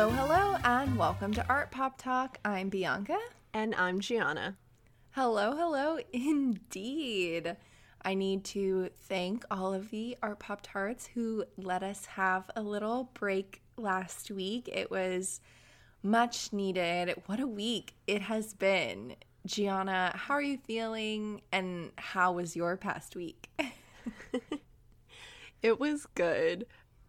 Hello, hello, and welcome to Art Pop Talk. I'm Bianca. And I'm Gianna. Hello, hello, indeed. I need to thank all of the Art Pop Tarts who let us have a little break last week. It was much needed. What a week it has been. Gianna, how are you feeling and how was your past week? it was good.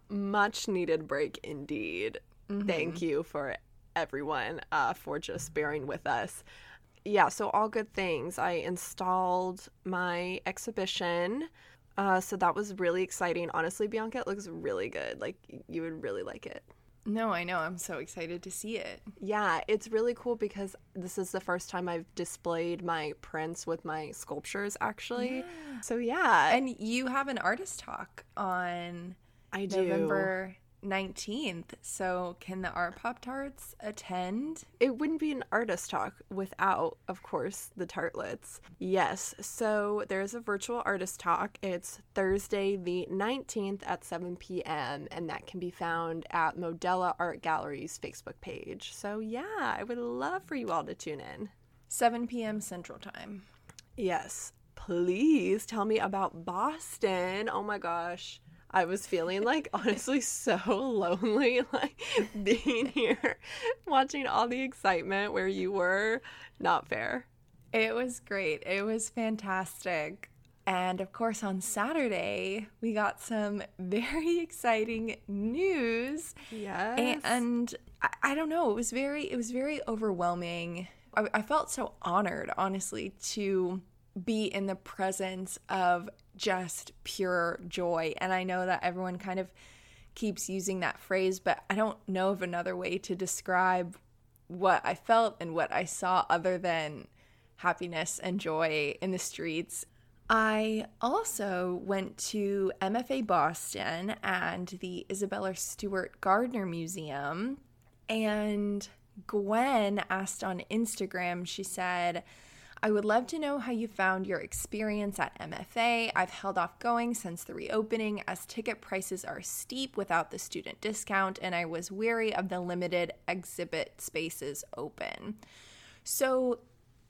Much needed break indeed. Mm-hmm. Thank you for everyone uh, for just bearing with us. Yeah, so all good things. I installed my exhibition. Uh, so that was really exciting. Honestly, Bianca, it looks really good. Like, you would really like it. No, I know. I'm so excited to see it. Yeah, it's really cool because this is the first time I've displayed my prints with my sculptures, actually. Yeah. So, yeah. And you have an artist talk on I do. November 19th. So, can the Art Pop Tarts attend? It wouldn't be an artist talk without, of course, the tartlets. Yes. So, there's a virtual artist talk. It's Thursday, the 19th at 7 p.m., and that can be found at Modella Art Gallery's Facebook page. So, yeah, I would love for you all to tune in. 7 p.m. Central Time. Yes. Please tell me about Boston. Oh my gosh. I was feeling like honestly so lonely, like being here, watching all the excitement where you were. Not fair. It was great. It was fantastic. And of course, on Saturday, we got some very exciting news. Yes. And I, don't know, it was very, it was very overwhelming. I, I felt so honored, honestly, to be in the presence of just pure joy. And I know that everyone kind of keeps using that phrase, but I don't know of another way to describe what I felt and what I saw other than happiness and joy in the streets. I also went to MFA Boston and the Isabella Stewart Gardner Museum. And Gwen asked on Instagram, she said, I would love to know how you found your experience at MFA. I've held off going since the reopening as ticket prices are steep without the student discount, and I was weary of the limited exhibit spaces open. So,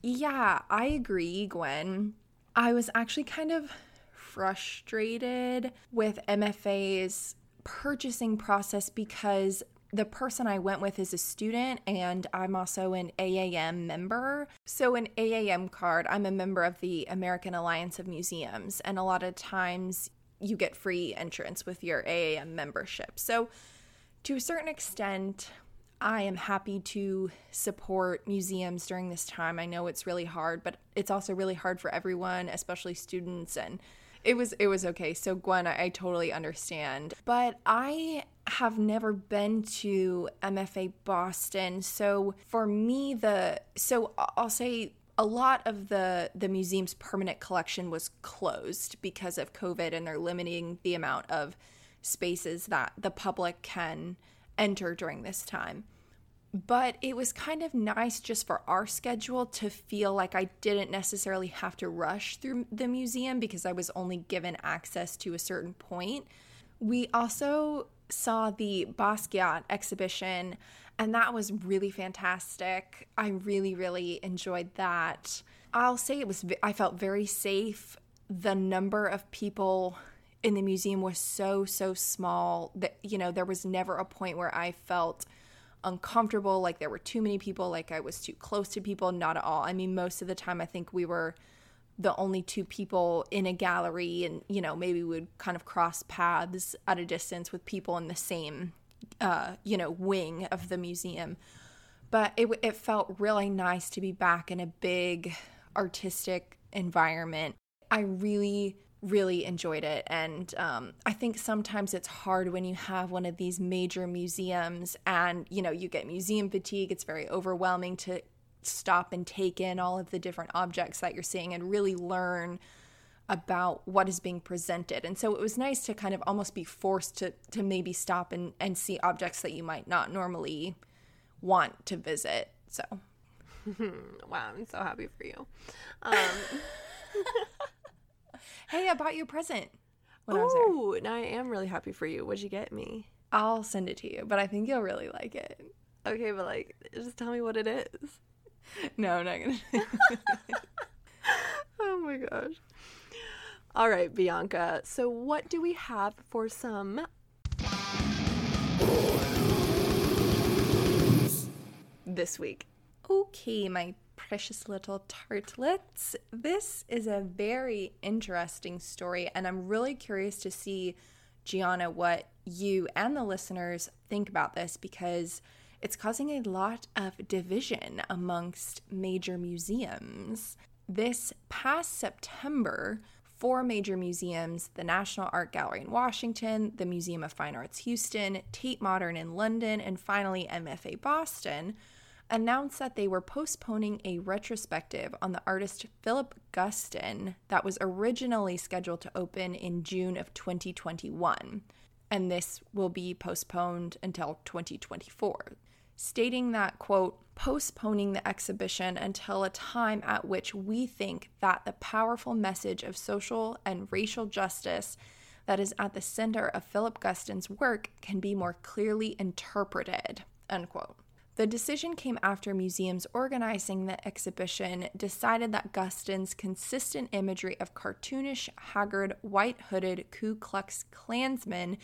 yeah, I agree, Gwen. I was actually kind of frustrated with MFA's purchasing process because the person I went with is a student, and I'm also an AAM member. So, an AAM card, I'm a member of the American Alliance of Museums, and a lot of times you get free entrance with your AAM membership. So, to a certain extent, I am happy to support museums during this time. I know it's really hard, but it's also really hard for everyone, especially students and it was it was okay. So Gwen, I, I totally understand. But I have never been to MFA Boston. So for me the so I'll say a lot of the the museum's permanent collection was closed because of COVID and they're limiting the amount of spaces that the public can enter during this time. But it was kind of nice just for our schedule to feel like I didn't necessarily have to rush through the museum because I was only given access to a certain point. We also saw the Basquiat exhibition, and that was really fantastic. I really, really enjoyed that. I'll say it was, I felt very safe. The number of people in the museum was so, so small that, you know, there was never a point where I felt uncomfortable, like there were too many people, like I was too close to people. Not at all. I mean, most of the time, I think we were the only two people in a gallery and you know maybe we would kind of cross paths at a distance with people in the same uh, you know wing of the museum but it, it felt really nice to be back in a big artistic environment i really really enjoyed it and um, i think sometimes it's hard when you have one of these major museums and you know you get museum fatigue it's very overwhelming to stop and take in all of the different objects that you're seeing and really learn about what is being presented. And so it was nice to kind of almost be forced to to maybe stop and, and see objects that you might not normally want to visit. So wow, I'm so happy for you. Um, hey, I bought you a present. Oh, now I am really happy for you. What'd you get me? I'll send it to you, but I think you'll really like it. Okay, but like, just tell me what it is. No, I'm not gonna. oh my gosh. All right, Bianca. So, what do we have for some this week? Okay, my precious little tartlets. This is a very interesting story, and I'm really curious to see, Gianna, what you and the listeners think about this because it's causing a lot of division amongst major museums. This past September, four major museums the National Art Gallery in Washington, the Museum of Fine Arts Houston, Tate Modern in London, and finally MFA Boston announced that they were postponing a retrospective on the artist Philip Guston that was originally scheduled to open in June of 2021. And this will be postponed until 2024 stating that, quote, postponing the exhibition until a time at which we think that the powerful message of social and racial justice that is at the center of Philip Guston's work can be more clearly interpreted, unquote. The decision came after museums organizing the exhibition decided that Guston's consistent imagery of cartoonish, haggard, white hooded Ku Klux Klansmen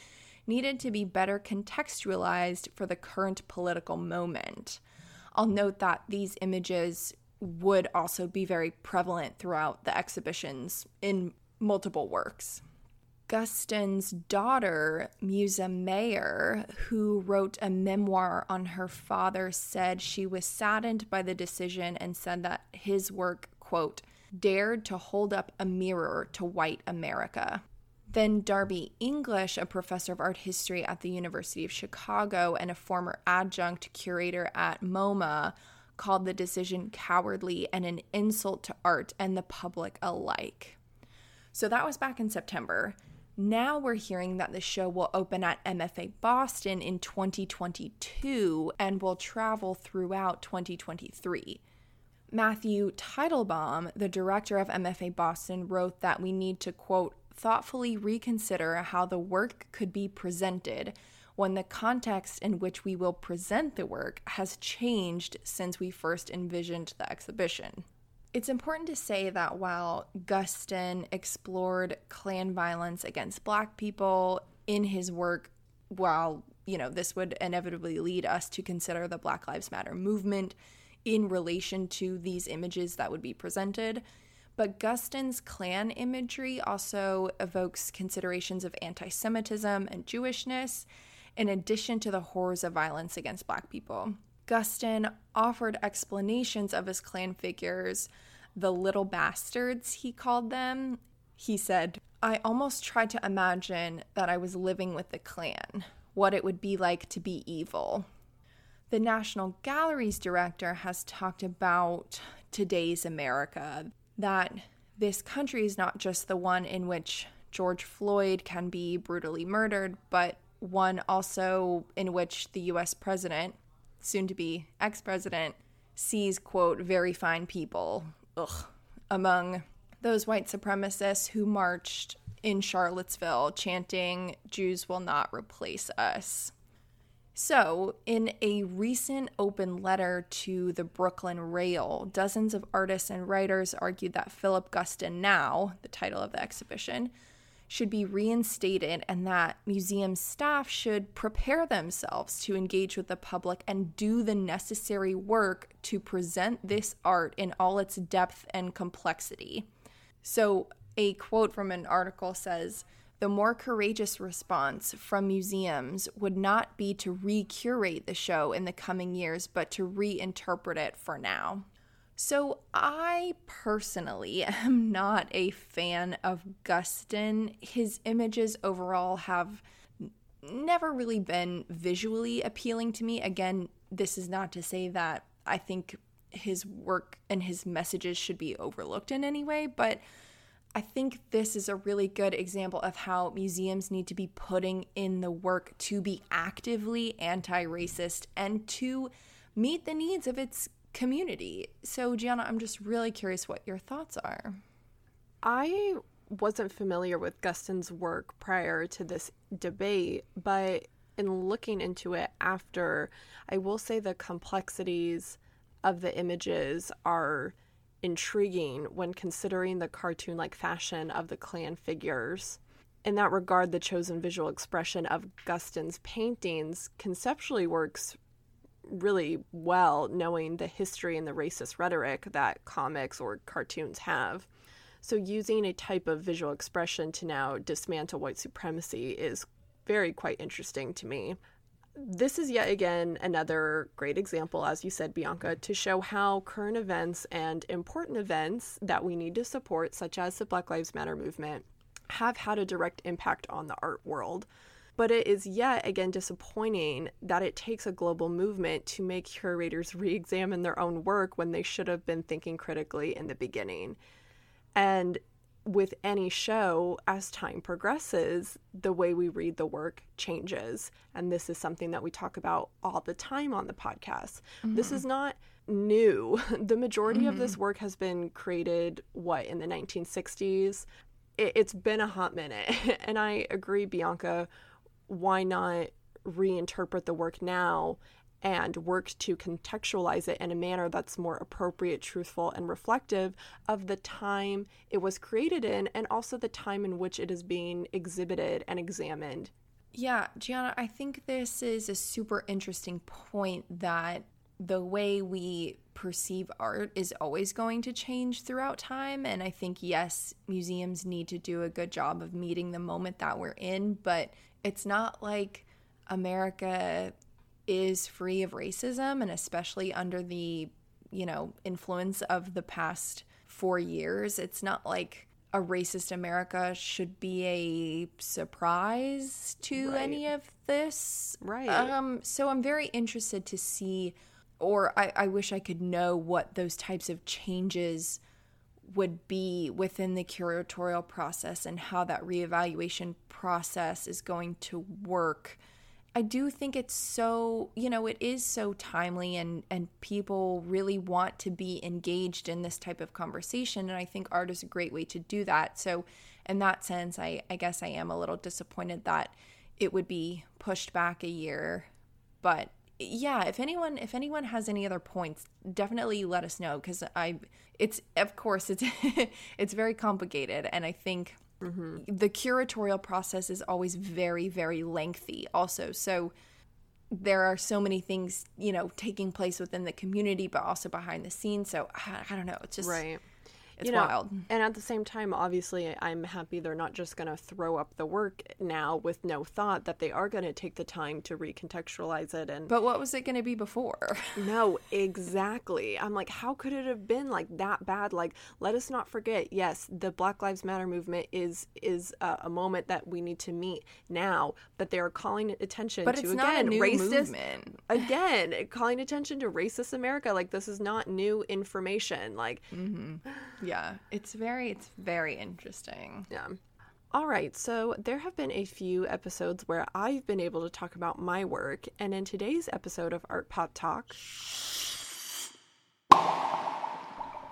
needed to be better contextualized for the current political moment. I'll note that these images would also be very prevalent throughout the exhibitions in multiple works. Guston's daughter, Musa Mayer, who wrote a memoir on her father, said she was saddened by the decision and said that his work, quote, dared to hold up a mirror to white America. Then Darby English, a professor of art history at the University of Chicago and a former adjunct curator at MoMA, called the decision cowardly and an insult to art and the public alike. So that was back in September. Now we're hearing that the show will open at MFA Boston in 2022 and will travel throughout 2023. Matthew Teitelbaum, the director of MFA Boston, wrote that we need to, quote, thoughtfully reconsider how the work could be presented when the context in which we will present the work has changed since we first envisioned the exhibition. It's important to say that while Guston explored Klan violence against black people in his work, while, you know, this would inevitably lead us to consider the Black Lives Matter movement in relation to these images that would be presented, but Guston's Klan imagery also evokes considerations of anti Semitism and Jewishness, in addition to the horrors of violence against Black people. Guston offered explanations of his Klan figures, the little bastards, he called them. He said, I almost tried to imagine that I was living with the Klan, what it would be like to be evil. The National Gallery's director has talked about today's America, that this country is not just the one in which George Floyd can be brutally murdered, but one also in which the US president, soon to be ex president, sees, quote, very fine people, ugh, among those white supremacists who marched in Charlottesville chanting, Jews will not replace us. So, in a recent open letter to the Brooklyn Rail, dozens of artists and writers argued that Philip Guston Now, the title of the exhibition, should be reinstated and that museum staff should prepare themselves to engage with the public and do the necessary work to present this art in all its depth and complexity. So, a quote from an article says, the more courageous response from museums would not be to recurate the show in the coming years, but to reinterpret it for now. So, I personally am not a fan of Guston. His images overall have never really been visually appealing to me. Again, this is not to say that I think his work and his messages should be overlooked in any way, but I think this is a really good example of how museums need to be putting in the work to be actively anti racist and to meet the needs of its community. So, Gianna, I'm just really curious what your thoughts are. I wasn't familiar with Guston's work prior to this debate, but in looking into it after, I will say the complexities of the images are intriguing when considering the cartoon like fashion of the Klan figures. In that regard, the chosen visual expression of Guston's paintings conceptually works really well, knowing the history and the racist rhetoric that comics or cartoons have. So, using a type of visual expression to now dismantle white supremacy is very quite interesting to me. This is yet again another great example, as you said, Bianca, to show how current events and important events that we need to support, such as the Black Lives Matter movement, have had a direct impact on the art world. But it is yet again disappointing that it takes a global movement to make curators re examine their own work when they should have been thinking critically in the beginning. And with any show, as time progresses, the way we read the work changes. And this is something that we talk about all the time on the podcast. Mm-hmm. This is not new. The majority mm-hmm. of this mm-hmm. work has been created, what, in the 1960s? It, has been a hot minute. and I agree, Bianca, why not reinterpret the work now and work to contextualize it in a manner that's more appropriate, truthful, and reflective of the time it was created in and also the time in which it is being exhibited and examined. Yeah, Gianna, I think this is a super interesting point that the way we perceive art is always going to change throughout time. And I think, yes, museums need to do a good job of meeting the moment that we're in, but it's not like America is free of racism and especially under the, you know, influence of the past 4 years, it's not like a racist America should be a surprise to right. any of this. Right. Um so I'm very interested to see or I, I wish I could know what those types of changes would be within the curatorial process and how that reevaluation process is going to work I do think it's so, you know, it is so timely and and people really want to be engaged in this type of conversation and I think art is a great way to do that. So in that sense, I I guess I am a little disappointed that it would be pushed back a year. But yeah, if anyone if anyone has any other points, definitely let us know cuz I it's of course it's it's very complicated and I think Mm-hmm. The curatorial process is always very, very lengthy, also. So there are so many things, you know, taking place within the community, but also behind the scenes. So I, I don't know. It's just right. It's you know, wild. And at the same time, obviously, I'm happy they're not just going to throw up the work now with no thought, that they are going to take the time to recontextualize it. And But what was it going to be before? no, exactly. I'm like, how could it have been like that bad? Like, let us not forget, yes, the Black Lives Matter movement is is a, a moment that we need to meet now, but they are calling attention but to, again, racist. Movement. Again, calling attention to racist America. Like, this is not new information. Like, mm-hmm yeah, it's very it's very interesting. Yeah. All right, so there have been a few episodes where I've been able to talk about my work, and in today's episode of Art Pop Talk,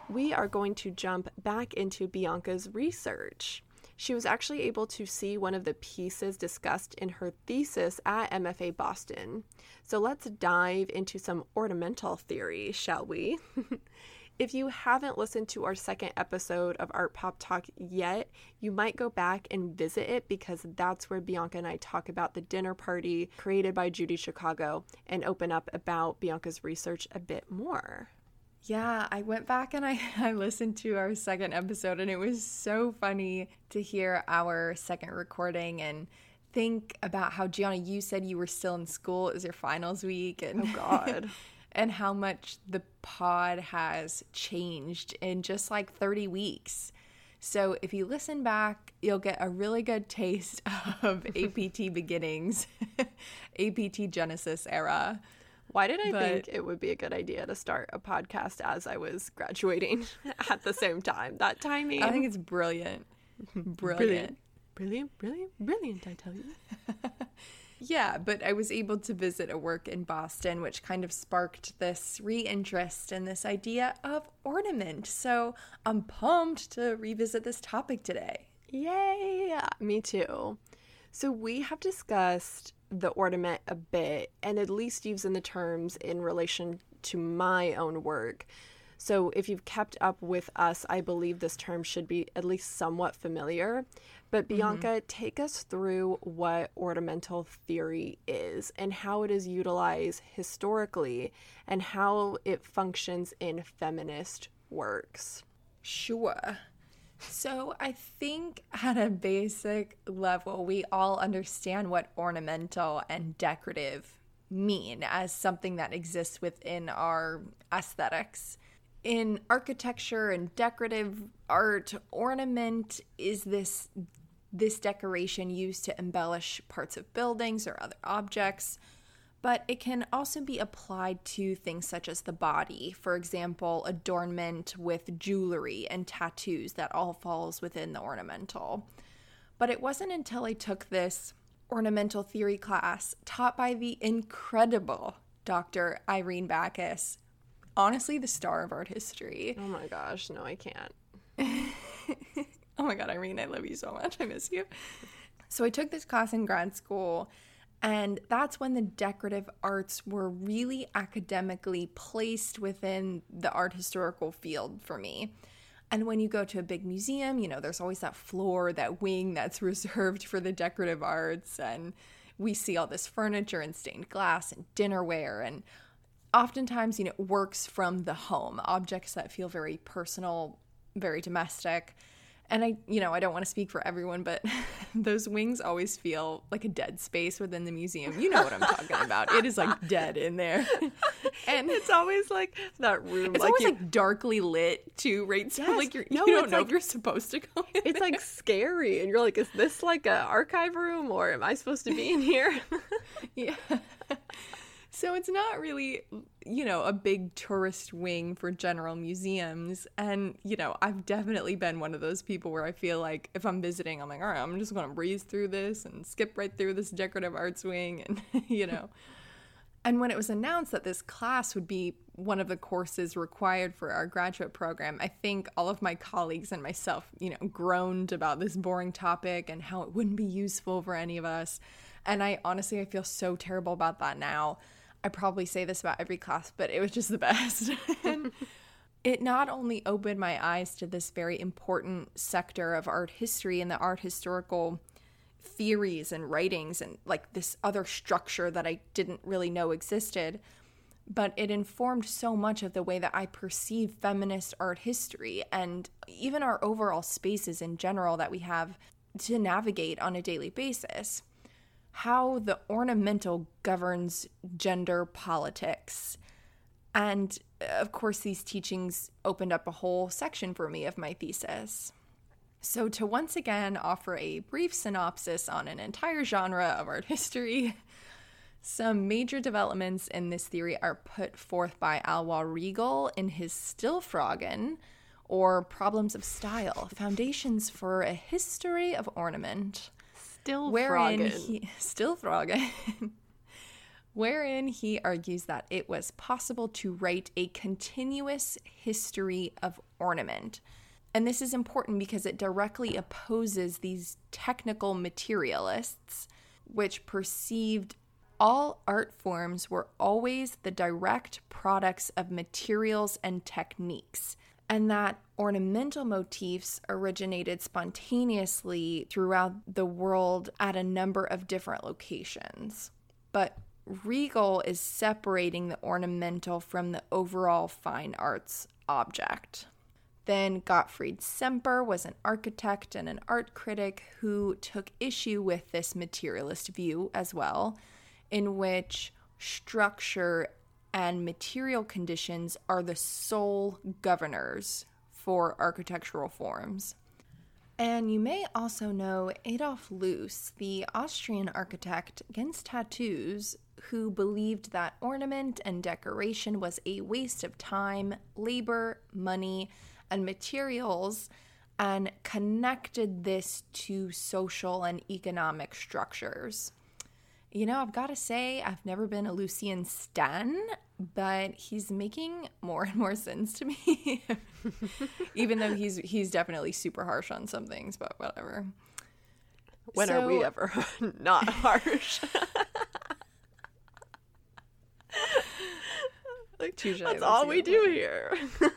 we are going to jump back into Bianca's research. She was actually able to see one of the pieces discussed in her thesis at MFA Boston. So let's dive into some ornamental theory, shall we? If you haven't listened to our second episode of Art Pop Talk yet, you might go back and visit it because that's where Bianca and I talk about the dinner party created by Judy Chicago and open up about Bianca's research a bit more. Yeah, I went back and I, I listened to our second episode, and it was so funny to hear our second recording and think about how Gianna, you said you were still in school. It was your finals week, and oh god, and how much the pod has changed in just like 30 weeks. So if you listen back, you'll get a really good taste of APT beginnings, APT Genesis era. Why did I but, think it would be a good idea to start a podcast as I was graduating at the same time? That timing. I think it's brilliant. Brilliant. Brilliant, brilliant, brilliant, I tell you. Yeah, but I was able to visit a work in Boston, which kind of sparked this re interest in this idea of ornament. So I'm pumped to revisit this topic today. Yay! Me too. So we have discussed the ornament a bit and at least using the terms in relation to my own work. So, if you've kept up with us, I believe this term should be at least somewhat familiar. But, mm-hmm. Bianca, mm-hmm. take us through what ornamental theory is and how it is utilized historically and how it functions in feminist works. Sure. So, I think at a basic level, we all understand what ornamental and decorative mean as something that exists within our aesthetics. In architecture and decorative art, ornament is this this decoration used to embellish parts of buildings or other objects, but it can also be applied to things such as the body. For example, adornment with jewelry and tattoos that all falls within the ornamental. But it wasn't until I took this ornamental theory class taught by the incredible Dr. Irene Bacchus. Honestly, the star of art history. Oh my gosh, no, I can't. oh my god, Irene, I love you so much. I miss you. So I took this class in grad school, and that's when the decorative arts were really academically placed within the art historical field for me. And when you go to a big museum, you know, there's always that floor, that wing that's reserved for the decorative arts. And we see all this furniture and stained glass and dinnerware and oftentimes, you know, works from the home, objects that feel very personal, very domestic and I, you know, I don't want to speak for everyone, but those wings always feel like a dead space within the museum. You know what I'm talking about. It is like dead in there. and it's always like that room. It's like always you, like darkly lit too, right? So yes, like you're, no, you don't know like, if you're supposed to go It's there. like scary. And you're like, is this like an archive room or am I supposed to be in here? yeah. So it's not really, you know, a big tourist wing for general museums. And, you know, I've definitely been one of those people where I feel like if I'm visiting, I'm like, all right, I'm just going to breeze through this and skip right through this decorative arts wing. And, you know, and when it was announced that this class would be one of the courses required for our graduate program, I think all of my colleagues and myself, you know, groaned about this boring topic and how it wouldn't be useful for any of us. And I honestly, I feel so terrible about that now I probably say this about every class, but it was just the best. and it not only opened my eyes to this very important sector of art history and the art historical theories and writings and like this other structure that I didn't really know existed, but it informed so much of the way that I perceive feminist art history and even our overall spaces in general that we have to navigate on a daily basis how the ornamental governs gender politics. And uh, of course, these teachings opened up a whole section for me of my thesis. So, to once again offer a brief synopsis on an entire genre of art history, some major developments in this theory are put forth by Alois Riegl in his Stilfragen, or Problems of Style Foundations for a History of Ornament still wherein he still Froggin, wherein he argues that it was possible to write a continuous history of ornament. And this is important because it directly opposes these technical materialists, which perceived all art forms were always the direct products of materials and techniques and that ornamental motifs originated spontaneously throughout the world at a number of different locations. But Riegl is separating the ornamental from the overall fine arts object. Then Gottfried Semper was an architect and an art critic who took issue with this materialist view as well, in which structure and material conditions are the sole governors for architectural forms. And you may also know Adolf Loos, the Austrian architect against tattoos, who believed that ornament and decoration was a waste of time, labor, money, and materials, and connected this to social and economic structures. You know, I've got to say, I've never been a Lucian Stan, but he's making more and more sense to me. Even though he's he's definitely super harsh on some things but whatever. When so, are we ever not harsh? Like Touche, that's all we do here.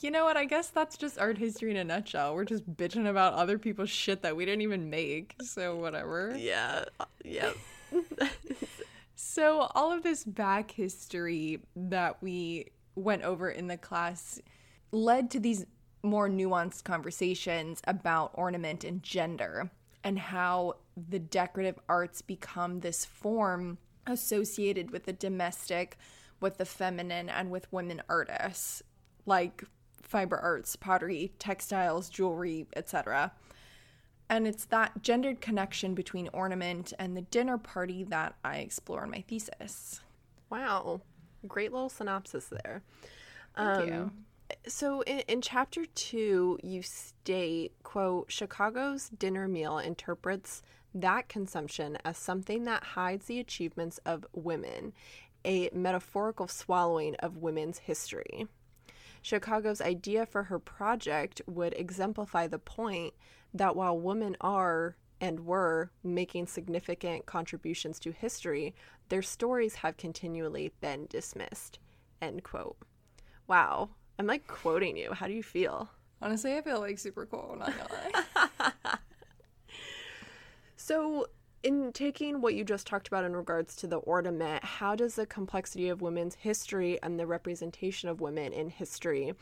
You know what? I guess that's just art history in a nutshell. We're just bitching about other people's shit that we didn't even make so whatever. Yeah uh, yeah so all of this back history that we went over in the class led to these more nuanced conversations about ornament and gender and how the decorative arts become this form associated with the domestic, with the feminine, and with women artists, like fiber arts, pottery, textiles, jewelry, etc. And it's that gendered connection between ornament and the dinner party that I explore in my thesis. Wow. Great little synopsis there. Thank um, you. So in, in chapter two, you state, quote, Chicago's dinner meal interprets that consumption as something that hides the achievements of women, a metaphorical swallowing of women's history. Chicago's idea for her project would exemplify the point that while women are and were making significant contributions to history, their stories have continually been dismissed. End quote. Wow. I'm like quoting you. How do you feel? Honestly, I feel like super cool, not gonna lie. so in taking what you just talked about in regards to the ornament, how does the complexity of women's history and the representation of women in history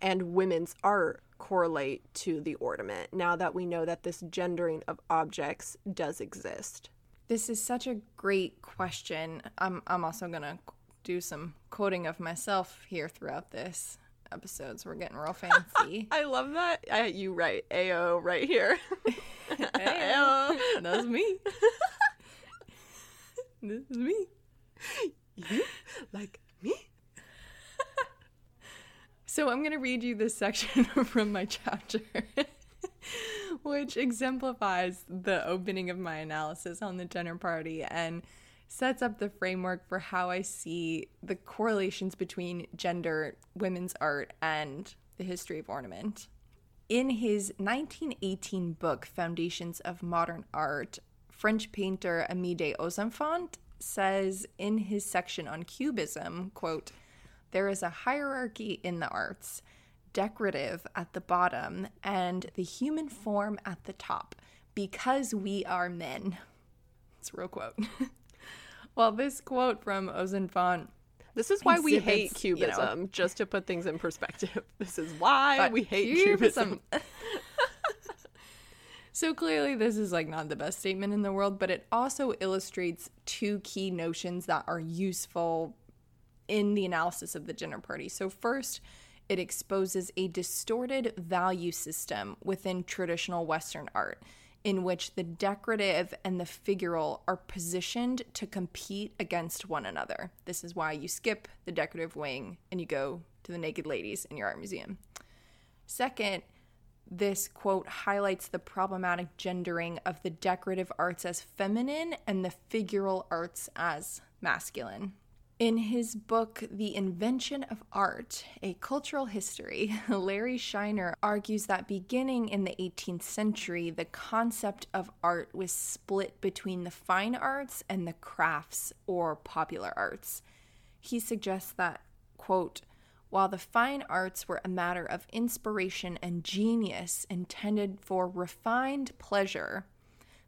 and women's art correlate to the ornament now that we know that this gendering of objects does exist? This is such a great question. I'm, I'm also going to do some quoting of myself here throughout this episode, so we're getting real fancy. I love that. I, you right, AO right here. AO. That's me. this is me. You like? So I'm going to read you this section from my chapter. which exemplifies the opening of my analysis on the dinner party and sets up the framework for how I see the correlations between gender, women's art, and the history of ornament. In his 1918 book, Foundations of Modern Art, French painter Amédée Ozenfant says in his section on cubism, quote, there is a hierarchy in the arts, decorative at the bottom and the human form at the top, because we are men. It's a real quote. well, this quote from Ozenfant this is why we hate cubism, you know, just to put things in perspective. This is why we hate cubism. cubism. so clearly, this is like not the best statement in the world, but it also illustrates two key notions that are useful in the analysis of the dinner party. So, first, it exposes a distorted value system within traditional Western art in which the decorative and the figural are positioned to compete against one another. This is why you skip the decorative wing and you go to the naked ladies in your art museum. Second, this quote highlights the problematic gendering of the decorative arts as feminine and the figural arts as masculine. In his book, The Invention of Art A Cultural History, Larry Shiner argues that beginning in the 18th century, the concept of art was split between the fine arts and the crafts or popular arts. He suggests that, quote, while the fine arts were a matter of inspiration and genius intended for refined pleasure,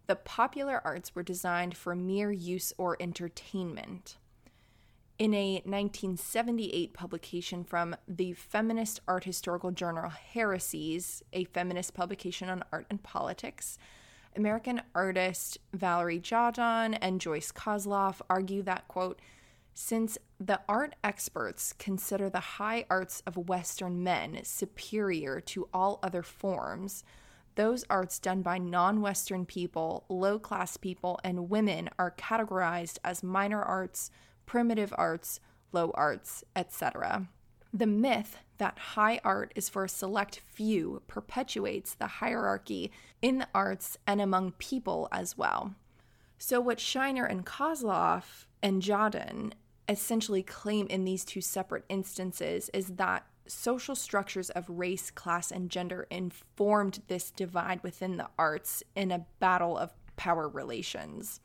the popular arts were designed for mere use or entertainment in a 1978 publication from the feminist art historical journal Heresies, a feminist publication on art and politics. American artist Valerie Jaudon and Joyce Kozloff argue that, quote, since the art experts consider the high arts of Western men superior to all other forms, those arts done by non Western people, low class people, and women are categorized as minor arts, primitive arts, low arts, etc. The myth that high art is for a select few perpetuates the hierarchy in the arts and among people as well. So, what Shiner and Kozloff and Jaudon essentially claim in these two separate instances is that social structures of race, class, and gender informed this divide within the arts in a battle of power relations.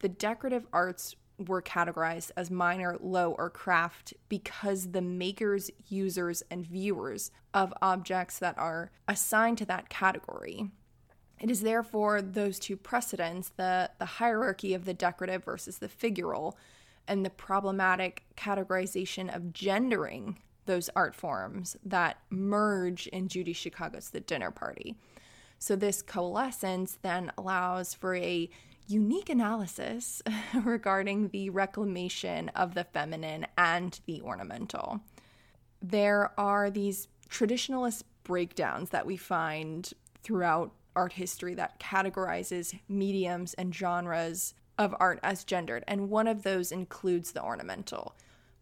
The decorative arts were categorized as minor, low, or craft because the makers, users, and viewers of objects that are assigned to that category. It is therefore those two precedents, the, the hierarchy of the decorative versus the figural, and the problematic categorization of gendering those art forms that merge in Judy Chicago's The Dinner Party. So, this coalescence then allows for a unique analysis regarding the reclamation of the feminine and the ornamental. There are these traditionalist breakdowns that we find throughout art history that categorizes mediums and genres of art as gendered, and one of those includes the ornamental.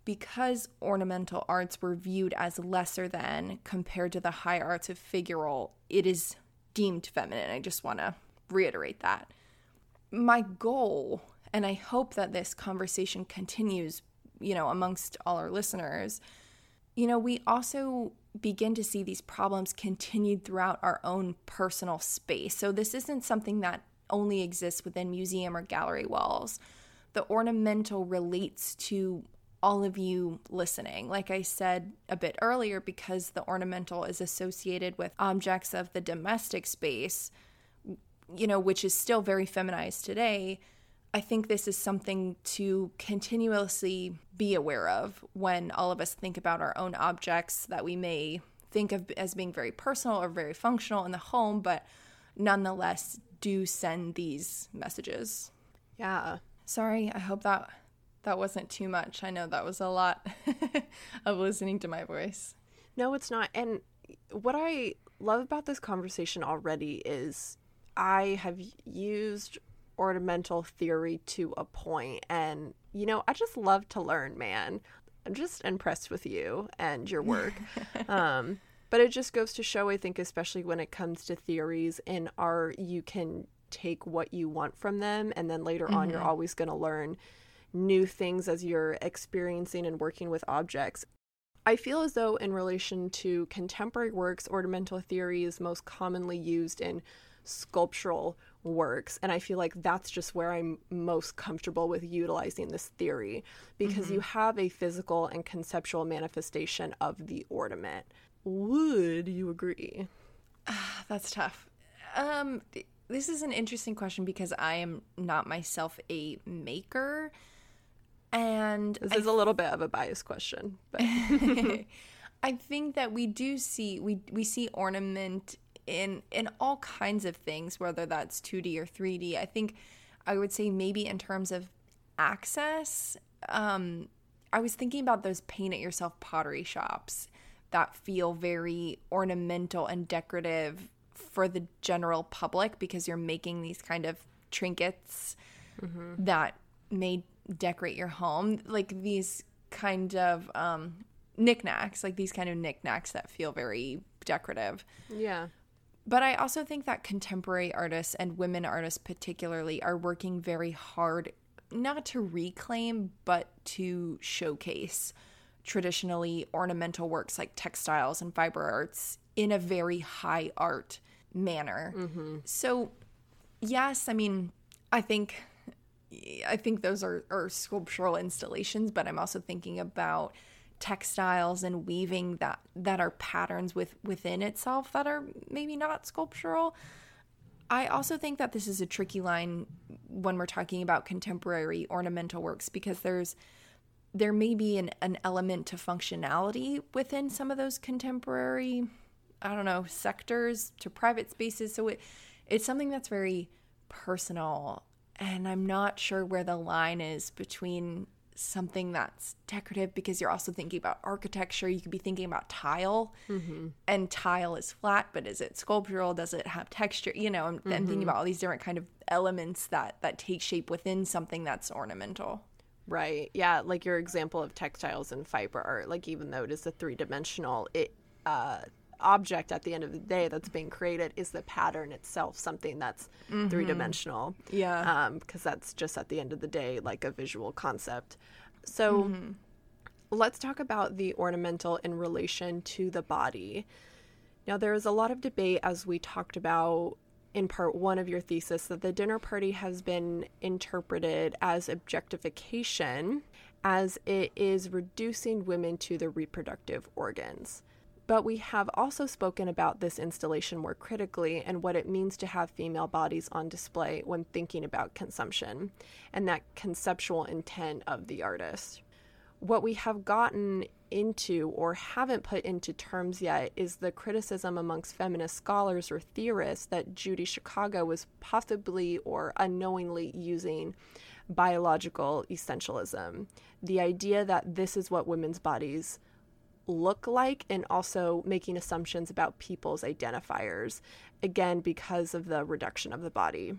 Because ornamental arts were viewed as lesser than compared to the high arts of figural, it is deemed feminine. I just want to reiterate that. My goal, and I hope that this conversation continues, you know, amongst all our listeners, you know, we also begin to see these problems continued throughout our own personal space. So this isn't something that only exists within museum or gallery walls. The ornamental relates to all of you listening. Like I said a bit earlier, because the ornamental is associated with objects of the domestic space, you know, which is still very feminized today. I think this is something to continuously be aware of when all of us think about our own objects that we may think of as being very personal or very functional in the home, but nonetheless do send these messages. Yeah. Sorry, I hope that that wasn't too much. I know that was a lot of listening to my voice. No, it's not. And what I love about this conversation already is I have used ornamental theory to a point and you know i just love to learn man i'm just impressed with you and your work um, but it just goes to show i think especially when it comes to theories in art you can take what you want from them and then later mm-hmm. on you're mm-hmm. always going to learn new things as you're experiencing and working with objects I feel as though, in relation to contemporary works, ornamental theory is most commonly used in sculptural works. And I feel like that's just where I'm most comfortable with utilizing this theory because mm-hmm. you have a physical and conceptual manifestation of the ornament. Would you agree? that's tough. Um, this is an interesting question because I am not myself a maker. And this I is a little bit of a biased question, but I think that we do see we we see ornament in in all kinds of things, whether that's 2D or 3D. I think I would say maybe in terms of access, um, I was thinking about those paint it yourself pottery shops that feel very ornamental and decorative for the general public because you're making these kind of trinkets mm-hmm. that may decorate your home, like these kind of um, knickknacks, like these kind of knickknacks that feel very decorative. Yeah. But I also think that contemporary artists and women artists, particularly, are working very hard not to reclaim, but to showcase traditionally ornamental works like textiles and fiber arts in a very high art manner. Mm-hmm. So, yes, I mean, I think. I think those are, are sculptural installations, but I'm also thinking about textiles and weaving that that are patterns with within itself that are maybe not sculptural. I also think that this is a tricky line when we're talking about contemporary ornamental works because there's there may be an, an element to functionality within some of those contemporary I don't know sectors to private spaces so it it's something that's very personal and I'm not sure where the line is between something that's decorative because you're also thinking about architecture. You could be thinking about tile, mm-hmm. and tile is flat, but is it sculptural? Does it have texture? You know, and, mm-hmm. thinking about all these different kind of elements that that take shape within something that's ornamental. Right. Yeah. Like your example of textiles and fiber art. Like even though it is a three dimensional, it uh, object at the end of the day that's being created is the pattern itself something that's mm-hmm. three dimensional yeah because um, that's just at the end of the day like a visual concept so mm-hmm. let's talk about the ornamental in relation to the body now there is a lot of debate as we talked about in part one of your thesis that the dinner party has been interpreted as objectification as it is reducing women to the reproductive organs. But we have also spoken about this installation more critically and what it means to have female bodies on display when thinking about consumption and that conceptual intent of the artist. What we have gotten into or haven't put into terms yet is the criticism amongst feminist scholars or theorists that Judy Chicago was possibly or unknowingly using biological essentialism. The idea that this is what women's bodies look like and also making assumptions about people's identifiers, again, because of the reduction of the body.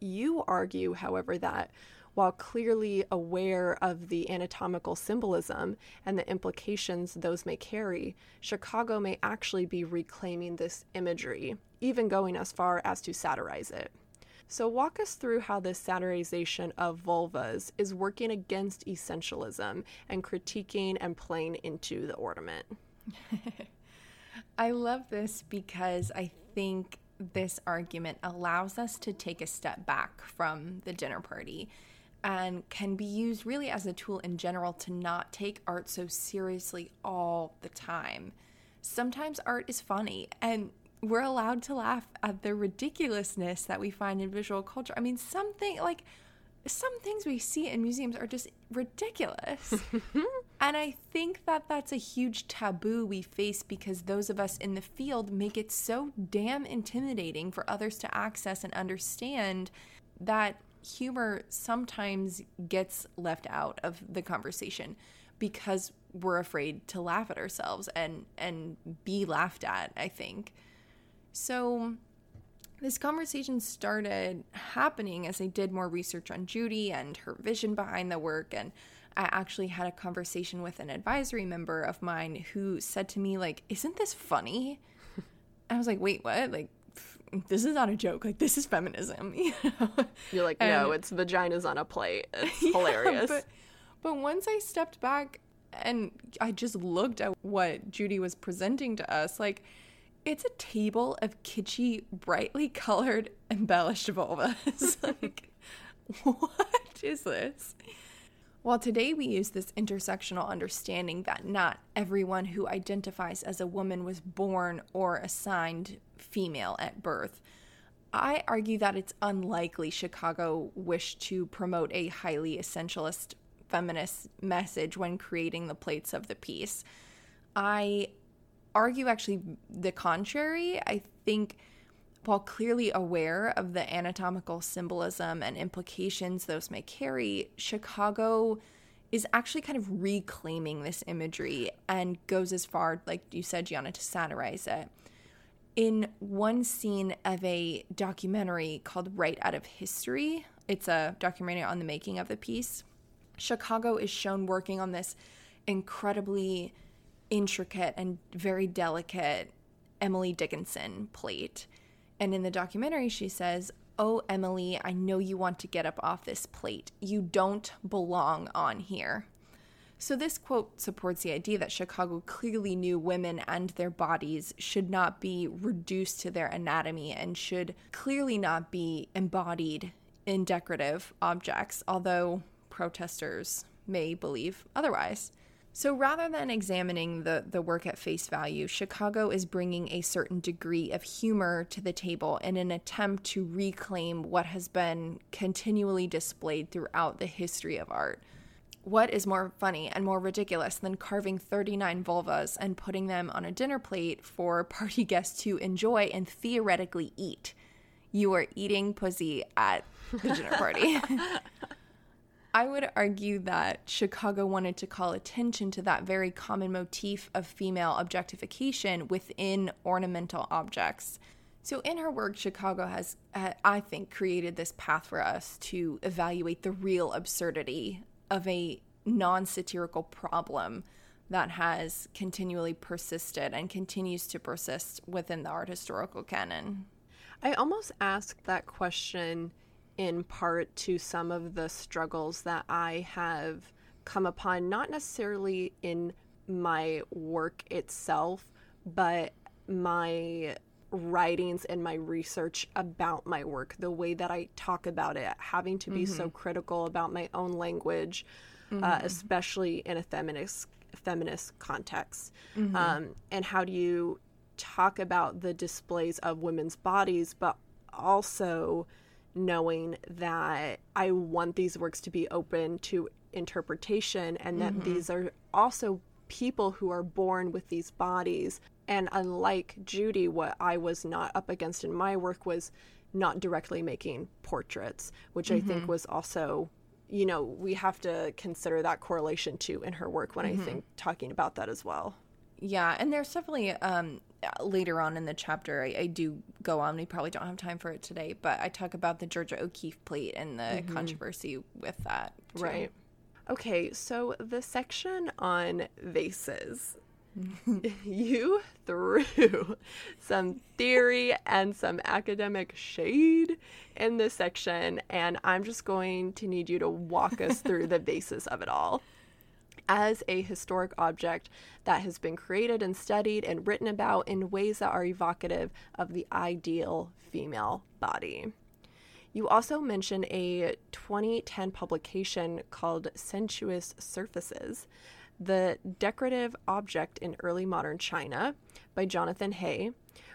You argue, however, that while clearly aware of the anatomical symbolism and the implications those may carry, Chicago may actually be reclaiming this imagery, even going as far as to satirize it. So, walk us through how this satirization of vulvas is working against essentialism and critiquing and playing into the ornament. I love this because I think this argument allows us to take a step back from the dinner party and can be used really as a tool in general to not take art so seriously all the time. Sometimes art is funny, and we're allowed to laugh at the ridiculousness that we find in visual culture. I mean, something like some things we see in museums are just ridiculous. and I think that that's a huge taboo we face because those of us in the field make it so damn intimidating for others to access and understand that humor sometimes gets left out of the conversation because we're afraid to laugh at ourselves and and be laughed at, I think. So this conversation started happening as I did more research on Judy and her vision behind the work and I actually had a conversation with an advisory member of mine who said to me like, "Isn't this funny?" I was like, "Wait, what?" Like this is not a joke. Like this is feminism. You know? You're like, no, and, it's vaginas on a plate. It's yeah, hilarious. But, but once I stepped back and I just looked at what Judy was presenting to us, like it's a table of kitschy, brightly colored, embellished vulvas. like, what is this? While today we use this intersectional understanding that not everyone who identifies as a woman was born or assigned female at birth, I argue that it's unlikely Chicago wished to promote a highly essentialist feminist message when creating the plates of the piece. I argue actually the contrary. I think while clearly aware of the anatomical symbolism and implications those may carry, Chicago is actually kind of reclaiming this imagery and goes as far, like you said, Gianna, to satirize it. In one scene of a documentary called Right Out of History, it's a documentary on the making of the piece. Chicago is shown working on this incredibly intricate and very delicate Emily Dickinson plate. And in the documentary, she says, Oh, Emily, I know you want to get up off this plate. You don't belong on here. So, this quote supports the idea that Chicago clearly knew women and their bodies should not be reduced to their anatomy and should clearly not be embodied in decorative objects, although protesters may believe otherwise. So rather than examining the, the work at face value, Chicago is bringing a certain degree of humor to the table in an attempt to reclaim what has been continually displayed throughout the history of art. What is more funny and more ridiculous than carving 39 vulvas and putting them on a dinner plate for party guests to enjoy and theoretically eat? You are eating pussy at the dinner party. I would argue that Chicago wanted to call attention to that very common motif of female objectification within ornamental objects. So, in her work, Chicago has, I think, created this path for us to evaluate the real absurdity of a non satirical problem that has continually persisted and continues to persist within the art historical canon. I almost asked that question in part to some of the struggles that I have come upon, not necessarily in my work itself, but my writings and my research about my work, the way that I talk about it, having to be mm-hmm. so critical about my own language, uh, mm-hmm. uh, especially in a feminist feminist context. Mm-hmm. Um, and how do you talk about the displays of women's bodies, but also knowing that I want these works to be open to interpretation and that mm-hmm. these are also people who are born with these bodies. And unlike Judy, what I was not up against in my work was not directly making portraits, which mm-hmm. I think mm-hmm. was also, you know, we have to consider that correlation too in her work when mm-hmm. I think talking about that as well. Yeah, and there's definitely um, later on in the chapter, I, I, do go on. We probably don't have time for it today, but I talk about the Georgia O'Keeffe plate and the mm-hmm. controversy with that. Too. Right. Okay, so the section on vases. you threw some theory and some academic shade in this section, and I'm just going to need you to walk us through the basis of it all as a historic object that has been created and studied and written about in ways that are evocative of the ideal female body. You also mention a 2010 publication called Sensuous Surfaces, the Decorative Object in Early Modern China by Jonathan Hay,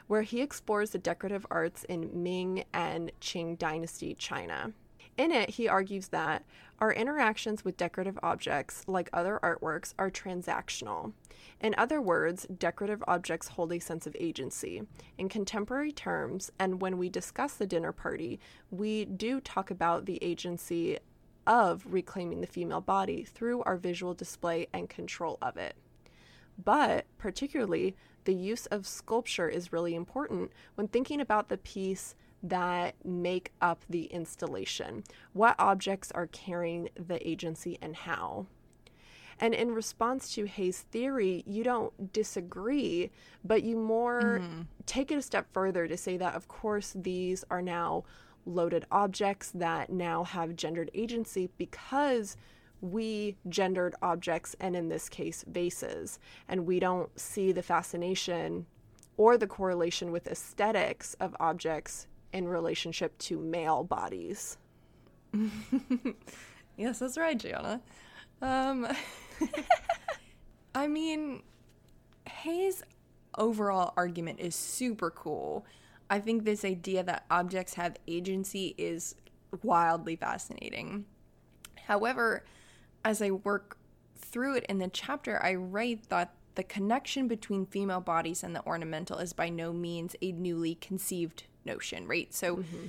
where he explores the decorative arts in Ming and Qing dynasty China. In it, he argues that our interactions with decorative objects, like other artworks, are transactional. In other words, decorative objects hold a sense of agency. In contemporary terms, and when we discuss the dinner party, we do talk about the agency of reclaiming the female body through our visual display and control of it. But particularly, the use of sculpture is really important when thinking about the piece that make up the installation. What objects are carrying the agency and how? And in response to Hay's theory, you don't disagree, but you more mm-hmm. take it a step further to say that, of course, these are now loaded objects that now have gendered agency because we gendered objects, and in this case, vases. And we don't see the fascination or the correlation with aesthetics of objects in relationship to male bodies. yes, that's right, Gianna. Um, I mean, Hay's overall argument is super cool. I think this idea that objects have agency is wildly fascinating. However, as I work through it in the chapter, I write that the connection between female bodies and the ornamental is by no means a newly conceived notion, right? So mm-hmm.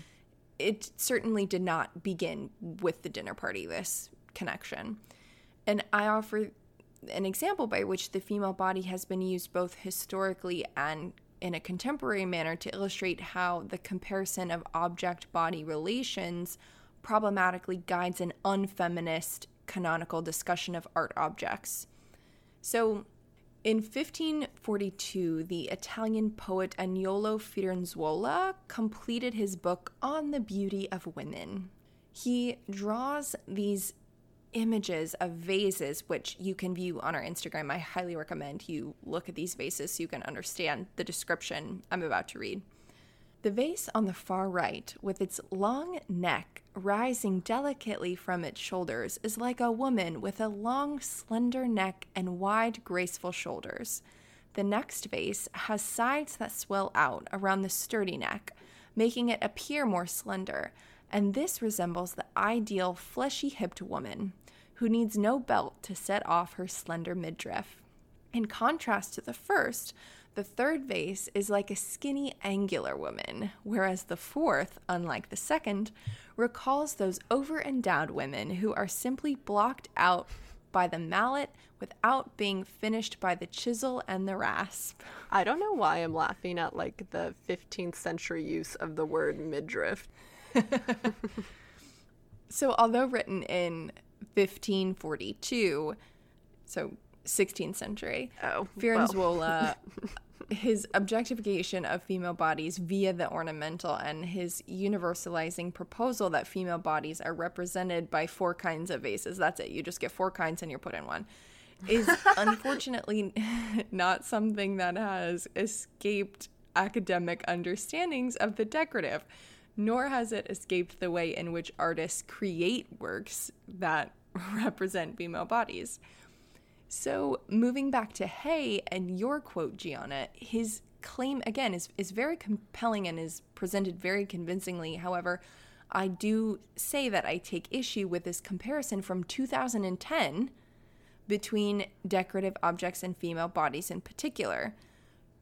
it certainly did not begin with the dinner party, this connection. And I offer an example by which the female body has been used both historically and in a contemporary manner to illustrate how the comparison of object body relations problematically guides an unfeminist canonical discussion of art objects. So, in 1542, the Italian poet Agnolo Firenzuola completed his book on the beauty of women. He draws these images of vases, which you can view on our Instagram. I highly recommend you look at these vases so you can understand the description I'm about to read. The vase on the far right, with its long neck rising delicately from its shoulders, is like a woman with a long, slender neck and wide, graceful shoulders. The next vase has sides that swell out around the sturdy neck, making it appear more slender, and this resembles the ideal fleshy hipped woman who needs no belt to set off her slender midriff. In contrast to the first, the third vase is like a skinny, angular woman, whereas the fourth, unlike the second, recalls those over endowed women who are simply blocked out by the mallet without being finished by the chisel and the rasp. I don't know why I'm laughing at like the 15th century use of the word midriff. so, although written in 1542, so 16th century. Oh, Firenzuola. his objectification of female bodies via the ornamental and his universalizing proposal that female bodies are represented by four kinds of vases. That's it. You just get four kinds and you're put in one. Is unfortunately not something that has escaped academic understandings of the decorative, nor has it escaped the way in which artists create works that represent female bodies. So, moving back to Hay and your quote, Gianna, his claim again is, is very compelling and is presented very convincingly. However, I do say that I take issue with this comparison from 2010 between decorative objects and female bodies in particular.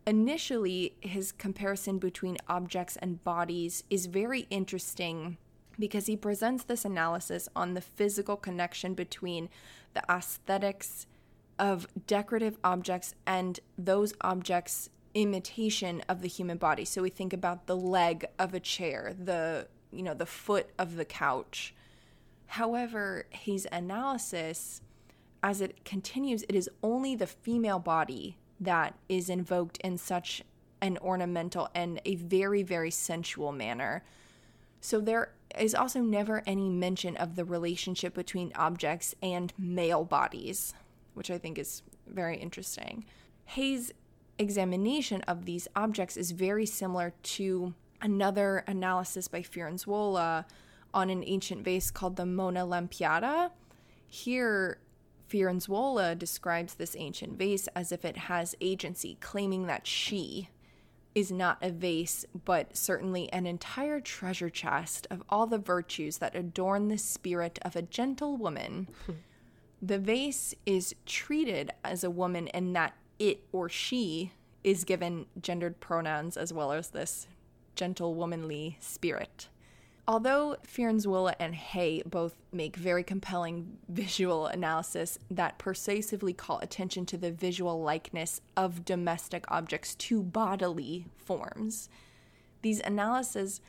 Initially, his comparison between objects and bodies is very interesting because he presents this analysis on the physical connection between the aesthetics of decorative objects and those objects imitation of the human body. So we think about the leg of a chair, the you know, the foot of the couch. However, his analysis as it continues, it is only the female body that is invoked in such an ornamental and a very, very sensual manner. So there is also never any mention of the relationship between objects and male bodies, which I think is very interesting. Hay's examination of these objects is very similar to another analysis by Firenzuola on an ancient vase called the Mona Lampiada. Here, Firenzuola describes this ancient vase as if it has agency, claiming that she is not a vase, but certainly an entire treasure chest of all the virtues that adorn the spirit of a gentle woman. the vase is treated as a woman in that it or she is given gendered pronouns as well as this gentle womanly spirit. Although Firenzuola and Hay both make very compelling visual analysis that persuasively call attention to the visual likeness of domestic objects to bodily forms, these analyses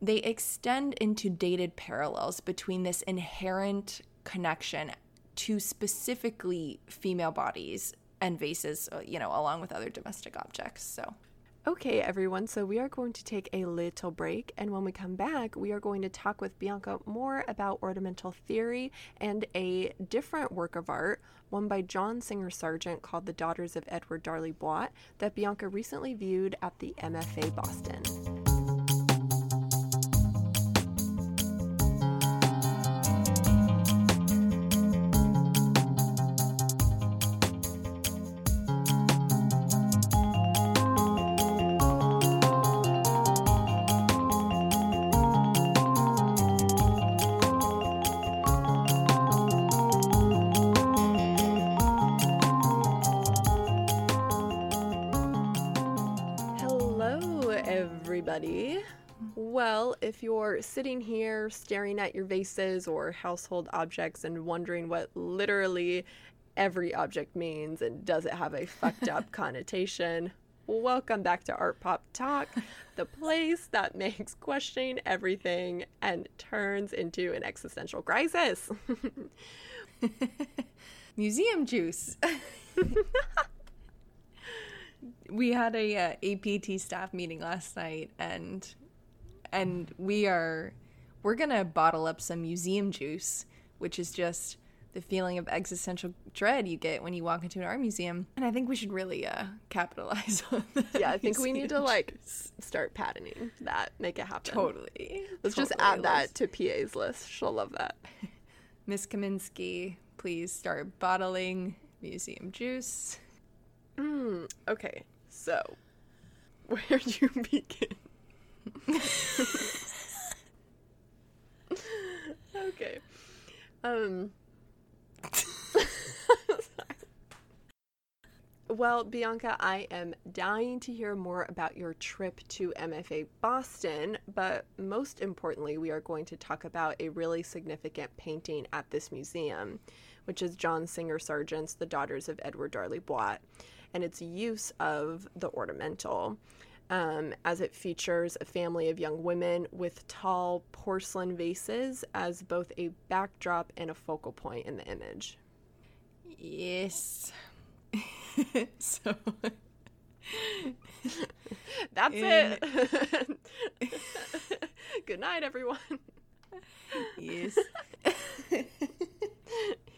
they extend into dated parallels between this inherent connection to specifically female bodies and vases, uh, you know, along with other domestic objects. So Okay, everyone, so we are going to take a little break, and when we come back, we are going to talk with Bianca more about ornamental theory and a different work of art, one by John Singer Sargent called The Daughters of Edward Darley Boit, that Bianca recently viewed at the MFA Boston. If you're sitting here staring at your vases or household objects and wondering what literally every object means and does it have a fucked up connotation, welcome back to Art Pop Talk, the place that makes questioning everything and turns into an existential crisis. Museum juice. We had a uh, APT staff meeting last night and and we are we're gonna bottle up some museum juice, which is just the feeling of existential dread you get when you walk into an art museum. And I think we should really uh, capitalize on that. Yeah, I think we need to like start patenting that, make it happen. Totally. Let's totally. just add that to PA's list. She'll love that. Miss Kaminsky, please start bottling museum juice. Mm, okay, so where do you begin? okay. Um. well, Bianca, I am dying to hear more about your trip to MFA Boston, but most importantly, we are going to talk about a really significant painting at this museum, which is John Singer Sargent's The Daughters of Edward Darley Boit, and its use of the ornamental um, as it features a family of young women with tall porcelain vases as both a backdrop and a focal point in the image. Yes. so that's in... it. Good night, everyone. Yes.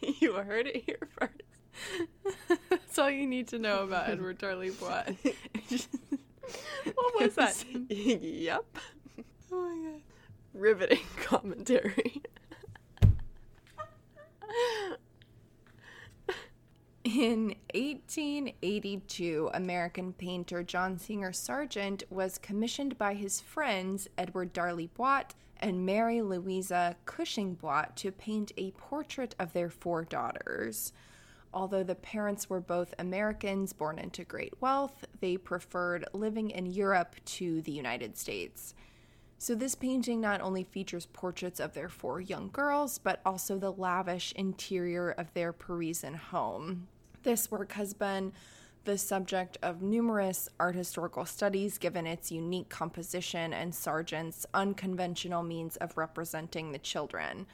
you heard it here first. That's all you need to know about Edward Darley Boit. what was that? yep. Oh my god. Riveting commentary. In 1882, American painter John Singer Sargent was commissioned by his friends Edward Darley Boit and Mary Louisa Cushing Boit to paint a portrait of their four daughters. Although the parents were both Americans born into great wealth, they preferred living in Europe to the United States. So, this painting not only features portraits of their four young girls, but also the lavish interior of their Parisian home. This work has been the subject of numerous art historical studies given its unique composition and Sargent's unconventional means of representing the children.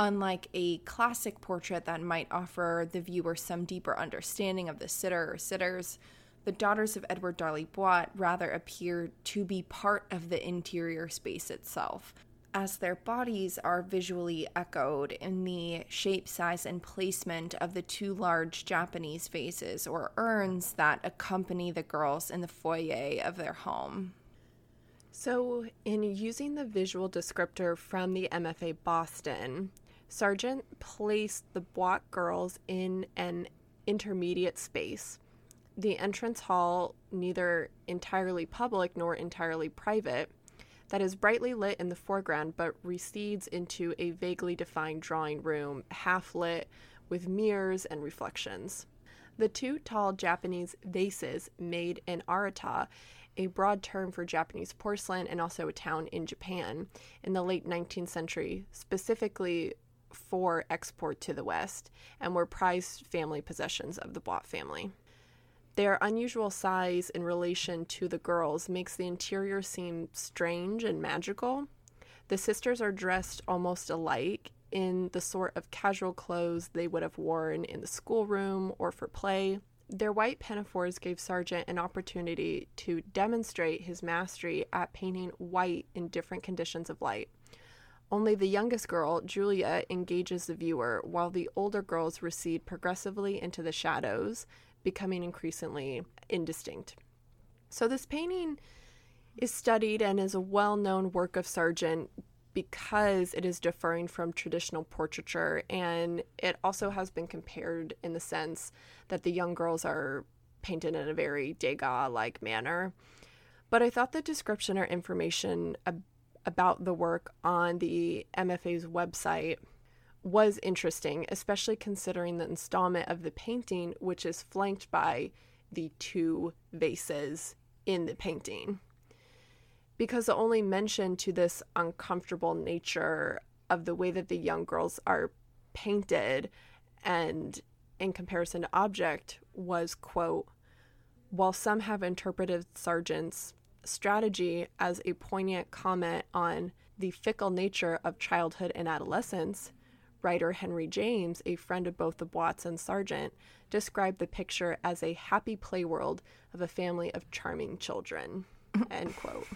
Unlike a classic portrait that might offer the viewer some deeper understanding of the sitter or sitters, the daughters of Edward Darley Boit rather appear to be part of the interior space itself, as their bodies are visually echoed in the shape, size, and placement of the two large Japanese vases or urns that accompany the girls in the foyer of their home. So, in using the visual descriptor from the MFA Boston, Sargent placed the Boit girls in an intermediate space. The entrance hall, neither entirely public nor entirely private, that is brightly lit in the foreground but recedes into a vaguely defined drawing room, half lit with mirrors and reflections. The two tall Japanese vases made in Arita, a broad term for Japanese porcelain and also a town in Japan, in the late 19th century, specifically for export to the West, and were prized family possessions of the Boit family. Their unusual size in relation to the girls makes the interior seem strange and magical. The sisters are dressed almost alike in the sort of casual clothes they would have worn in the schoolroom or for play. Their white pinafores gave Sargent an opportunity to demonstrate his mastery at painting white in different conditions of light. Only the youngest girl, Julia, engages the viewer, while the older girls recede progressively into the shadows, becoming increasingly indistinct. So, this painting is studied and is a well known work of Sargent because it is differing from traditional portraiture, and it also has been compared in the sense that the young girls are painted in a very Degas like manner. But I thought the description or information ab- about the work on the MFA's website was interesting, especially considering the installment of the painting, which is flanked by the two vases in the painting. Because the only mention to this uncomfortable nature of the way that the young girls are painted and in comparison to object was quote while some have interpreted sargent's strategy as a poignant comment on the fickle nature of childhood and adolescence, writer Henry James, a friend of both the Boits and Sargent, described the picture as a happy play world of a family of charming children. End quote.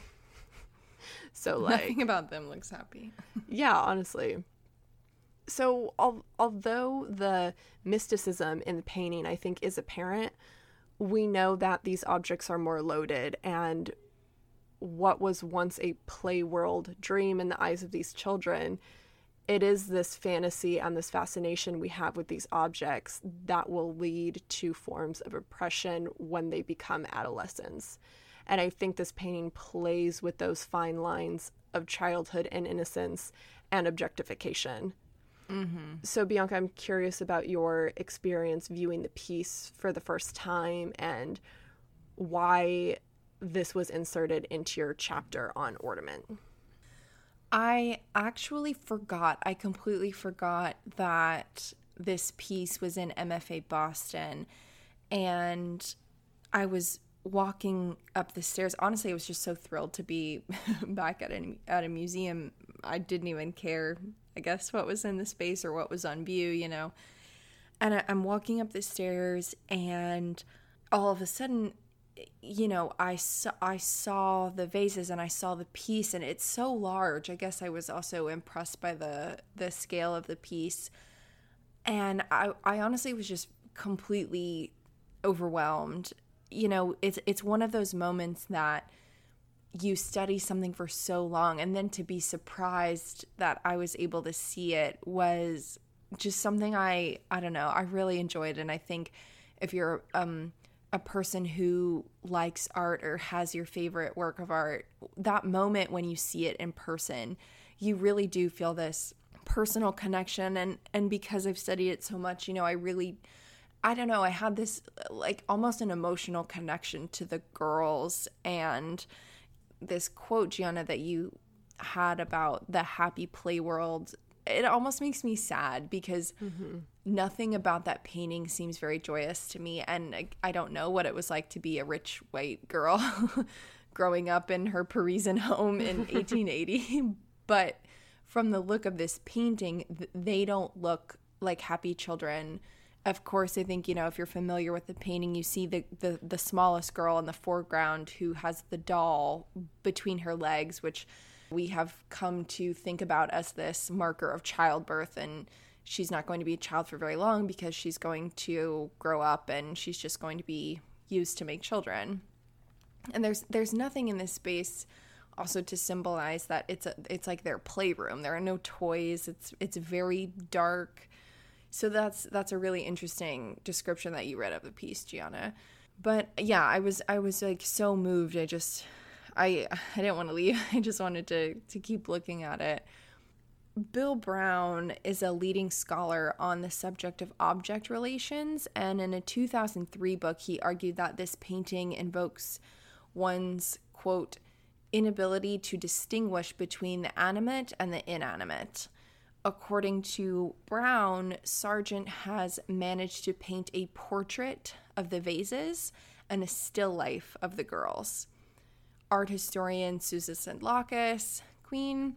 So like nothing about them looks happy. yeah, honestly. So al- although the mysticism in the painting I think is apparent, we know that these objects are more loaded and what was once a play world dream in the eyes of these children, it is this fantasy and this fascination we have with these objects that will lead to forms of oppression when they become adolescents. And I think this painting plays with those fine lines of childhood and innocence and objectification. Mm-hmm. So, Bianca, I'm curious about your experience viewing the piece for the first time and why this was inserted into your chapter on ornament? I actually forgot. I completely forgot that this piece was in MFA Boston. And I was walking up the stairs. Honestly, I was just so thrilled to be back at a, at a museum. I didn't even care, I guess, what was in the space or what was on view, you know. And I, I'm walking up the stairs, and all of a sudden, you know, I saw I saw the vases and I saw the piece and it's so large. I guess I was also impressed by the the scale of the piece. And I I honestly was just completely overwhelmed. You know, it's it's one of those moments that you study something for so long and then to be surprised that I was able to see it was just something I I don't know, I really enjoyed and I think if you're um a person who likes art or has your favorite work of art, that moment when you see it in person, you really do feel this personal connection and and because I've studied it so much, you know, I really I don't know, I had this like almost an emotional connection to the girls and this quote Gianna that you had about the happy play world it almost makes me sad because mm-hmm. Nothing about that painting seems very joyous to me and I, I don't know what it was like to be a rich white girl growing up in her parisian home in 1880 but from the look of this painting they don't look like happy children. Of course i think you know if you're familiar with the painting you see the, the the smallest girl in the foreground who has the doll between her legs which we have come to think about as this marker of childbirth and she's not going to be a child for very long because she's going to grow up and she's just going to be used to make children and there's there's nothing in this space also to symbolize that it's a it's like their playroom there are no toys it's it's very dark so that's that's a really interesting description that you read of the piece, Gianna. But yeah, I was I was like so moved. I just I I didn't want to leave. I just wanted to to keep looking at it. Bill Brown is a leading scholar on the subject of object relations, and in a 2003 book, he argued that this painting invokes one's quote inability to distinguish between the animate and the inanimate according to Brown, Sargent has managed to paint a portrait of the vases and a still life of the girls. Art historian Susan Sidlauskas, Queen,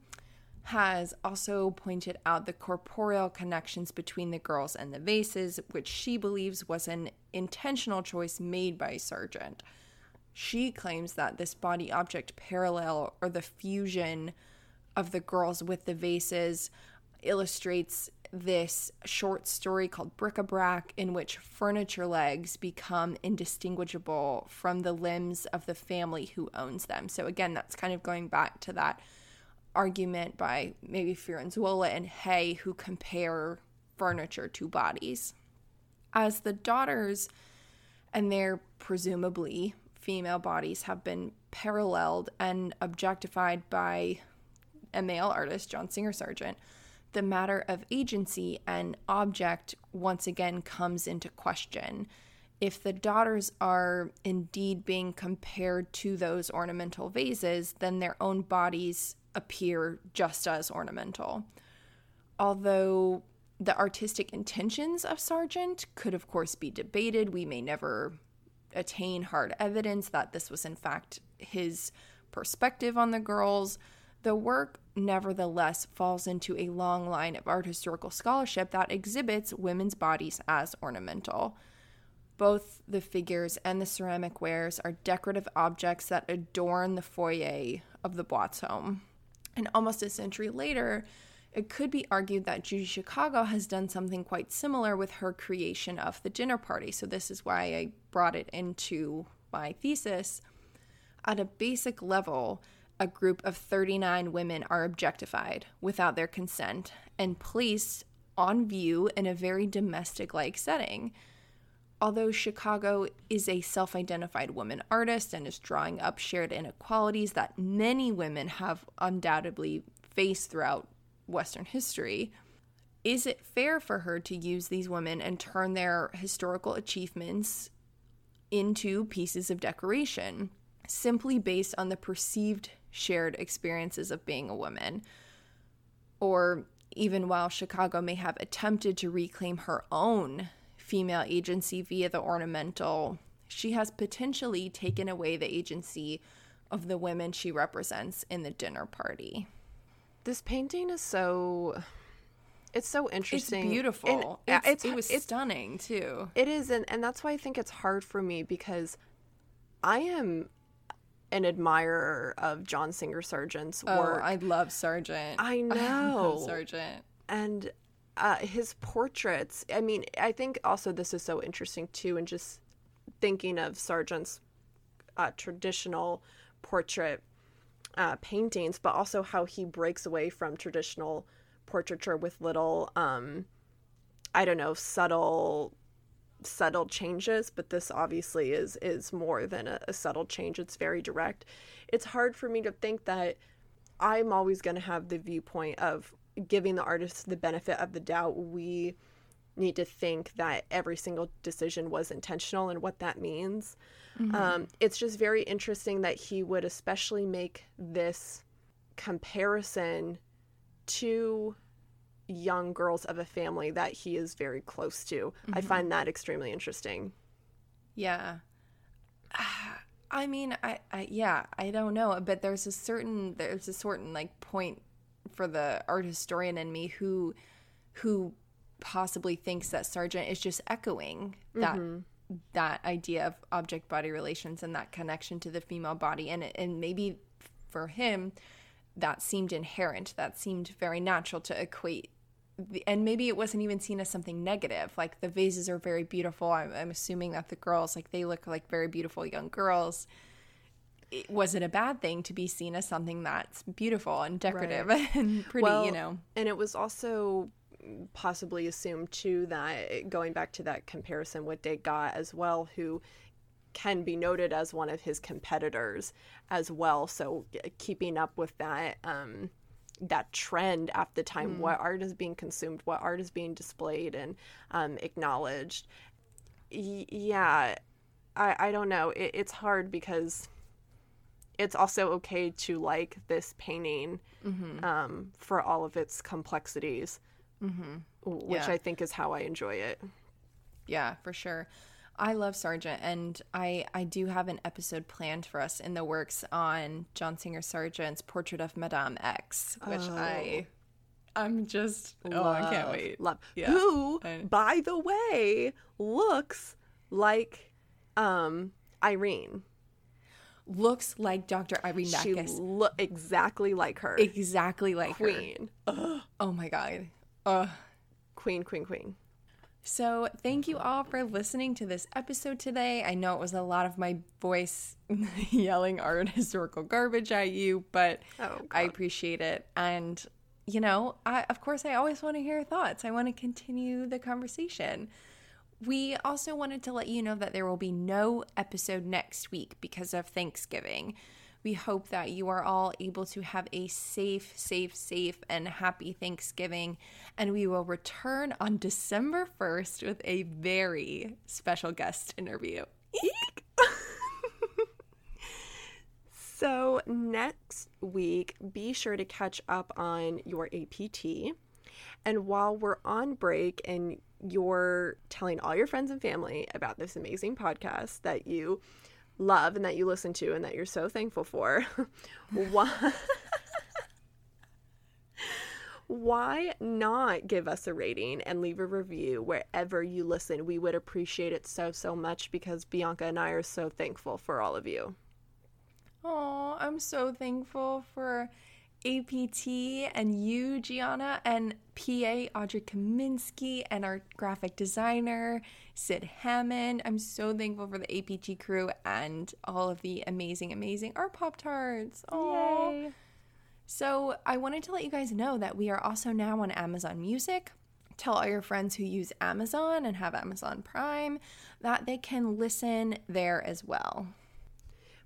has also pointed out the corporeal connections between the girls and the vases, which she believes was an intentional choice made by Sargent. She claims that this body object parallel or the fusion of the girls with the vases illustrates this short story called Bric-a-Brac, in which furniture legs become indistinguishable from the limbs of the family who owns them. So, again, that's kind of going back to that argument by maybe Firenzuola and Hay, who compare furniture to bodies. As the daughters and their presumably female bodies have been paralleled and objectified by a male artist, John Singer Sargent the matter of agency and object once again comes into question. If the daughters are indeed being compared to those ornamental vases, then their own bodies appear just as ornamental. Although the artistic intentions of Sargent could, of course, be debated, we may never attain hard evidence that this was, in fact, his perspective on the girls. The work nevertheless falls into a long line of art historical scholarship that exhibits women's bodies as ornamental. Both the figures and the ceramic wares are decorative objects that adorn the foyer of the Boit's home. And almost a century later, it could be argued that Judy Chicago has done something quite similar with her creation of the dinner party. So, this is why I brought it into my thesis. At a basic level, a group of 39 women are objectified without their consent and placed on view in a very domestic like setting. Although Chicago is a self identified woman artist and is drawing up shared inequalities that many women have undoubtedly faced throughout Western history, is it fair for her to use these women and turn their historical achievements into pieces of decoration simply based on the perceived shared experiences of being a woman. Or even while Chicago may have attempted to reclaim her own female agency via the ornamental, she has potentially taken away the agency of the women she represents in the dinner party. This painting is so it's so interesting. It's beautiful. It's, it's, it was it's, stunning too. It is, and, and that's why I think it's hard for me because I am an admirer of John Singer Sargent's oh, work. I love Sargent. I know. I Sargent. And uh, his portraits, I mean, I think also this is so interesting too, and just thinking of Sargent's uh, traditional portrait uh, paintings, but also how he breaks away from traditional portraiture with little, um, I don't know, subtle subtle changes but this obviously is is more than a, a subtle change. It's very direct. It's hard for me to think that i'm always going to have the viewpoint of giving the artist the benefit of the doubt we need to think that every single decision was intentional and what that means mm-hmm. um, it's just very interesting that he would especially make this comparison to young girls of a family that he is very close to. Mm-hmm. I find that extremely interesting. Yeah. I mean, I, I yeah, I don't know, but there's a certain there's a certain like point for the art historian in me who who possibly thinks that Sargent is just echoing that mm-hmm. that idea of object body relations and that connection to the female body. And and maybe for him that seemed inherent that seemed very natural to equate and maybe it wasn't even seen as something negative. Like the vases are very beautiful. I'm, I'm assuming that the girls like they look like very beautiful young girls it, was it a bad thing to be seen as something that's beautiful and decorative right. and pretty well, you know and it was also possibly assumed too that going back to that comparison with Degas as well who can be noted as one of his competitors as well so keeping up with that um, that trend at the time mm. what art is being consumed what art is being displayed and um, acknowledged y- yeah I, I don't know it, it's hard because it's also okay to like this painting mm-hmm. um, for all of its complexities mm-hmm. which yeah. i think is how i enjoy it yeah for sure I love Sargent, and I I do have an episode planned for us in the works on John Singer Sargent's Portrait of Madame X, which oh. I I'm just love, oh I can't wait. Love yeah. who, by the way, looks like um Irene. Looks like Dr. Irene She look exactly like her. Exactly like Queen. her. Oh my god. Uh. Queen, queen, queen. So, thank you all for listening to this episode today. I know it was a lot of my voice yelling art historical garbage at you, but oh, I appreciate it. And, you know, I, of course, I always want to hear your thoughts. I want to continue the conversation. We also wanted to let you know that there will be no episode next week because of Thanksgiving. We hope that you are all able to have a safe, safe, safe, and happy Thanksgiving. And we will return on December 1st with a very special guest interview. so, next week, be sure to catch up on your APT. And while we're on break and you're telling all your friends and family about this amazing podcast that you love and that you listen to and that you're so thankful for, why, why not give us a rating and leave a review wherever you listen? We would appreciate it so, so much because Bianca and I are so thankful for all of you. Oh, I'm so thankful for APT and you, Gianna, and PA Audrey Kaminsky, and our graphic designer, Sid Hammond. I'm so thankful for the APT crew and all of the amazing, amazing art Pop Tarts. Yay! So, I wanted to let you guys know that we are also now on Amazon Music. Tell all your friends who use Amazon and have Amazon Prime that they can listen there as well.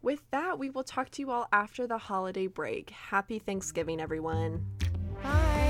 With that, we will talk to you all after the holiday break. Happy Thanksgiving, everyone. Bye.